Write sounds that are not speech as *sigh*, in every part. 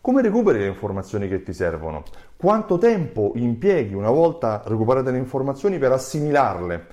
Come recuperi le informazioni che ti servono? Quanto tempo impieghi una volta recuperate le informazioni per assimilarle?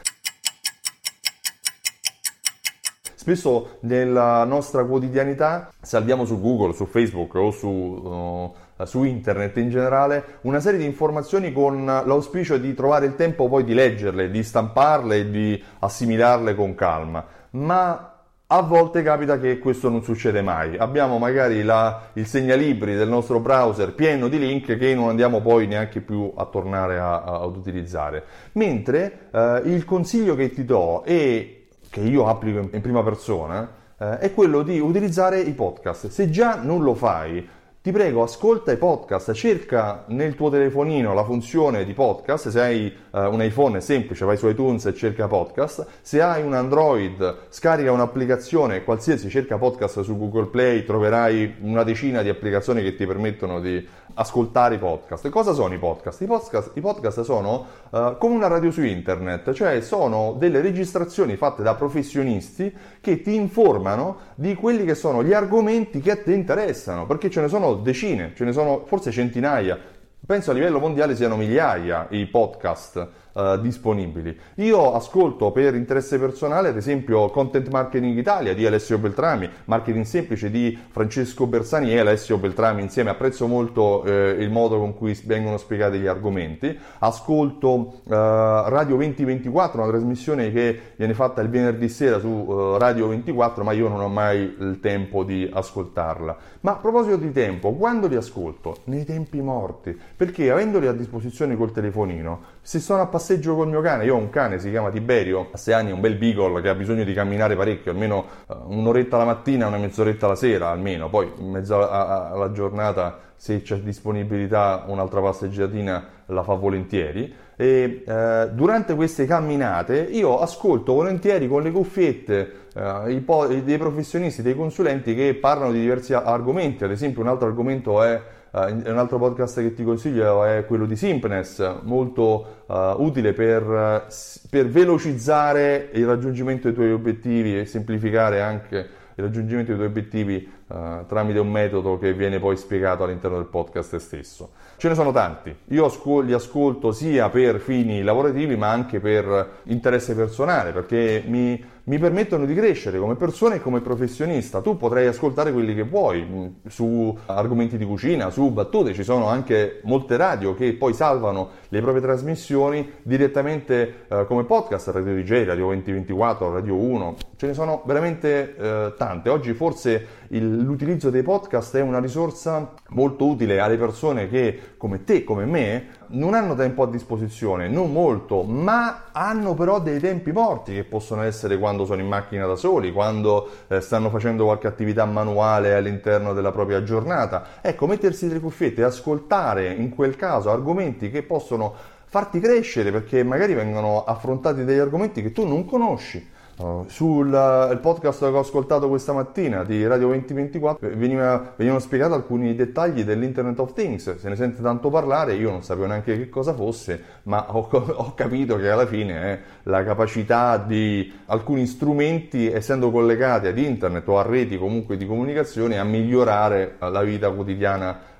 Spesso nella nostra quotidianità salviamo su Google, su Facebook o su, uh, su, internet in generale una serie di informazioni con l'auspicio di trovare il tempo poi di leggerle, di stamparle e di assimilarle con calma. Ma a volte capita che questo non succede mai. Abbiamo magari la, il segnalibri del nostro browser pieno di link che non andiamo poi neanche più a tornare a, a, ad utilizzare. Mentre eh, il consiglio che ti do e che io applico in, in prima persona eh, è quello di utilizzare i podcast. Se già non lo fai, ti prego, ascolta i podcast, cerca nel tuo telefonino la funzione di podcast, se hai uh, un iPhone è semplice, vai su iTunes e cerca podcast, se hai un Android scarica un'applicazione qualsiasi, cerca podcast su Google Play, troverai una decina di applicazioni che ti permettono di ascoltare i podcast. E cosa sono i podcast? I podcast, i podcast sono uh, come una radio su internet, cioè sono delle registrazioni fatte da professionisti che ti informano di quelli che sono gli argomenti che a te interessano, perché ce ne sono decine, ce ne sono forse centinaia. Penso a livello mondiale siano migliaia i podcast uh, disponibili. Io ascolto per interesse personale, ad esempio, Content Marketing Italia di Alessio Beltrami, Marketing Semplice di Francesco Bersani e Alessio Beltrami insieme. Apprezzo molto eh, il modo con cui vengono spiegati gli argomenti. Ascolto uh, Radio 2024, una trasmissione che viene fatta il venerdì sera su uh, Radio 24, ma io non ho mai il tempo di ascoltarla. Ma a proposito di tempo, quando li ascolto? Nei tempi morti, perché avendoli a disposizione col telefonino, se sono a passeggio col mio cane, io ho un cane, si chiama Tiberio, a 6 anni, un bel beagle che ha bisogno di camminare parecchio, almeno uh, un'oretta la mattina, una mezz'oretta la sera almeno, poi in mezzo alla, giornata se c'è disponibilità un'altra passeggiatina la fa volentieri. E eh, durante queste camminate io ascolto volentieri con le cuffiette eh, po- dei professionisti, dei consulenti che parlano di diversi argomenti, ad esempio un altro argomento è un altro podcast che ti consiglio è quello di Simpness, molto uh, utile per, per, velocizzare il raggiungimento dei tuoi obiettivi e semplificare anche il raggiungimento dei tuoi obiettivi uh, tramite un metodo che viene poi spiegato all'interno del podcast stesso. Ce ne sono tanti, io li ascolto sia per fini lavorativi ma anche per interesse personale perché mi mi permettono di crescere come persona e come professionista. Tu potrai ascoltare quelli che vuoi mm, su argomenti di cucina, su battute, ci sono anche molte radio che poi salvano le proprie trasmissioni direttamente eh, come podcast, Radio DJ, Radio 2024, Radio 1, ce ne sono veramente eh, tante. Oggi forse il, l'utilizzo dei podcast è una risorsa molto utile alle persone che come te, come me, non hanno tempo a disposizione, non molto, ma hanno però dei tempi morti che possono essere quando sono in macchina da soli, quando eh, stanno facendo qualche attività manuale all'interno della propria giornata. Ecco, mettersi le cuffiette e ascoltare in quel caso argomenti che possono farti crescere perché magari vengono affrontati degli argomenti che tu non conosci Uh, sul uh, podcast che ho ascoltato questa mattina di Radio 2024 veniva, venivano spiegati alcuni dettagli dell'Internet of Things, se ne sente tanto parlare, io non sapevo neanche che cosa fosse, ma ho, *laughs* ho capito che alla fine è la capacità di alcuni strumenti, essendo collegati ad internet o a reti comunque di comunicazione, a migliorare la vita quotidiana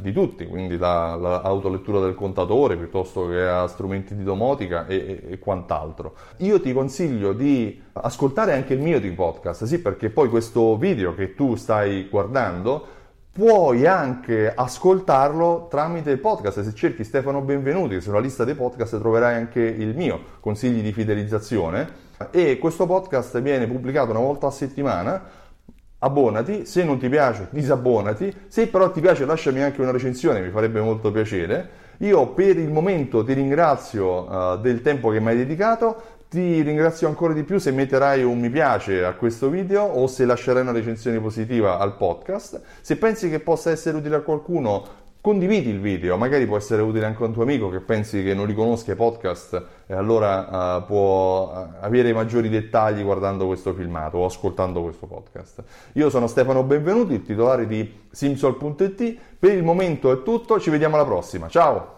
di tutti, quindi dall'autolettura del contatore piuttosto che a strumenti di domotica e, e, e, quant'altro. Io ti consiglio di ascoltare anche il mio di podcast, sì, perché poi questo video che tu stai guardando puoi anche ascoltarlo tramite podcast. Se cerchi Stefano Benvenuti, sulla lista dei podcast troverai anche il mio consigli di fidelizzazione e questo podcast viene pubblicato una volta a settimana. Abbonati, se non ti piace disabbonati, se però ti piace lasciami anche una recensione, mi farebbe molto piacere. Io per il momento ti ringrazio uh, del tempo che mi hai dedicato, ti ringrazio ancora di più se metterai un mi piace a questo video o se lascerai una recensione positiva al podcast. Se pensi che possa essere utile a qualcuno, condividi il video, magari può essere utile anche a un tuo amico che pensi che non li conosca i podcast e allora uh, può eh, avere maggiori dettagli guardando questo filmato o ascoltando questo podcast. Io sono Stefano Benvenuti, il titolare di Simsol.it. Per il momento è tutto, ci vediamo alla prossima. Ciao!